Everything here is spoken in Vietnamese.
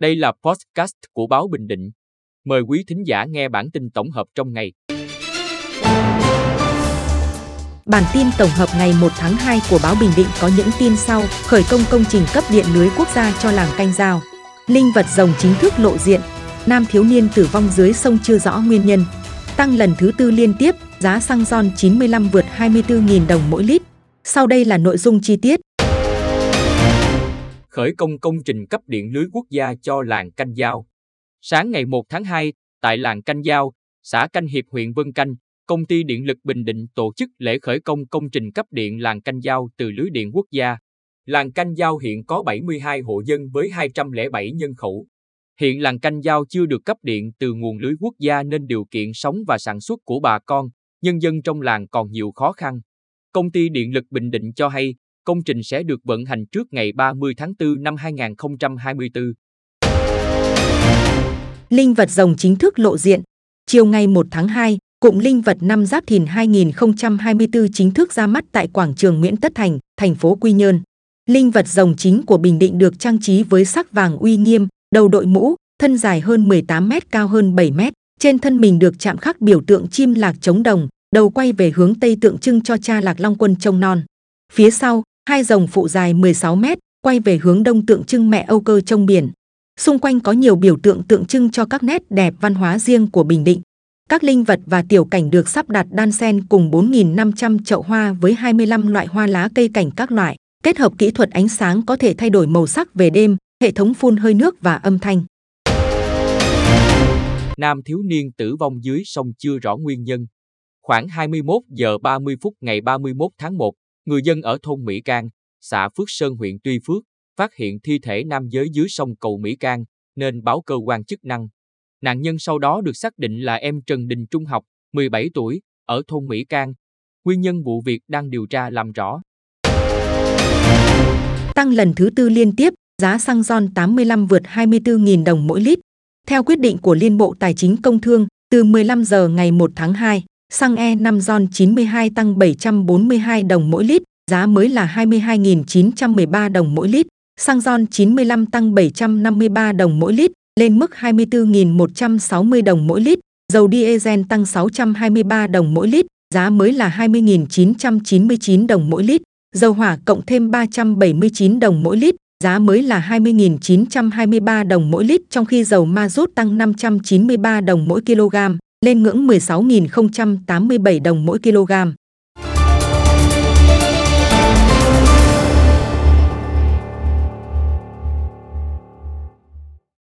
Đây là podcast của báo Bình Định. Mời quý thính giả nghe bản tin tổng hợp trong ngày. Bản tin tổng hợp ngày 1 tháng 2 của báo Bình Định có những tin sau: khởi công công trình cấp điện lưới quốc gia cho làng Canh Giao. Linh vật rồng chính thức lộ diện. Nam thiếu niên tử vong dưới sông chưa rõ nguyên nhân. Tăng lần thứ tư liên tiếp, giá xăng RON 95 vượt 24.000 đồng mỗi lít. Sau đây là nội dung chi tiết. Khởi công công trình cấp điện lưới quốc gia cho làng Canh Giao. Sáng ngày 1 tháng 2, tại làng Canh Giao, xã Canh Hiệp huyện Vân Canh, công ty điện lực Bình Định tổ chức lễ khởi công công trình cấp điện làng Canh Giao từ lưới điện quốc gia. Làng Canh Giao hiện có 72 hộ dân với 207 nhân khẩu. Hiện làng Canh Giao chưa được cấp điện từ nguồn lưới quốc gia nên điều kiện sống và sản xuất của bà con, nhân dân trong làng còn nhiều khó khăn. Công ty Điện lực Bình Định cho hay, công trình sẽ được vận hành trước ngày 30 tháng 4 năm 2024. Linh vật rồng chính thức lộ diện. Chiều ngày 1 tháng 2, cụm linh vật năm Giáp Thìn 2024 chính thức ra mắt tại quảng trường Nguyễn Tất Thành, thành phố Quy Nhơn. Linh vật rồng chính của Bình Định được trang trí với sắc vàng uy nghiêm, đầu đội mũ, thân dài hơn 18 mét cao hơn 7 mét. Trên thân mình được chạm khắc biểu tượng chim lạc chống đồng, đầu quay về hướng Tây tượng trưng cho cha lạc long quân trông non. Phía sau, hai dòng phụ dài 16 mét, quay về hướng Đông tượng trưng mẹ Âu Cơ trong biển. Xung quanh có nhiều biểu tượng tượng trưng cho các nét đẹp văn hóa riêng của Bình Định. Các linh vật và tiểu cảnh được sắp đặt đan xen cùng 4.500 chậu hoa với 25 loại hoa lá cây cảnh các loại, kết hợp kỹ thuật ánh sáng có thể thay đổi màu sắc về đêm, hệ thống phun hơi nước và âm thanh. Nam thiếu niên tử vong dưới sông chưa rõ nguyên nhân. Khoảng 21 giờ 30 phút ngày 31 tháng 1, người dân ở thôn Mỹ Cang, xã Phước Sơn huyện Tuy Phước, phát hiện thi thể nam giới dưới sông cầu Mỹ Cang, nên báo cơ quan chức năng. Nạn nhân sau đó được xác định là em Trần Đình Trung học, 17 tuổi, ở thôn Mỹ Cang. Nguyên nhân vụ việc đang điều tra làm rõ. Tăng lần thứ tư liên tiếp, giá xăng RON 85 vượt 24.000 đồng mỗi lít. Theo quyết định của Liên Bộ Tài chính Công Thương, từ 15 giờ ngày 1 tháng 2, xăng E5 RON 92 tăng 742 đồng mỗi lít, giá mới là 22.913 đồng mỗi lít. Xăng RON 95 tăng 753 đồng mỗi lít, lên mức 24.160 đồng mỗi lít. Dầu diesel tăng 623 đồng mỗi lít, giá mới là 20.999 đồng mỗi lít. Dầu hỏa cộng thêm 379 đồng mỗi lít, giá mới là 20.923 đồng mỗi lít trong khi dầu ma rút tăng 593 đồng mỗi kg, lên ngưỡng 16.087 đồng mỗi kg.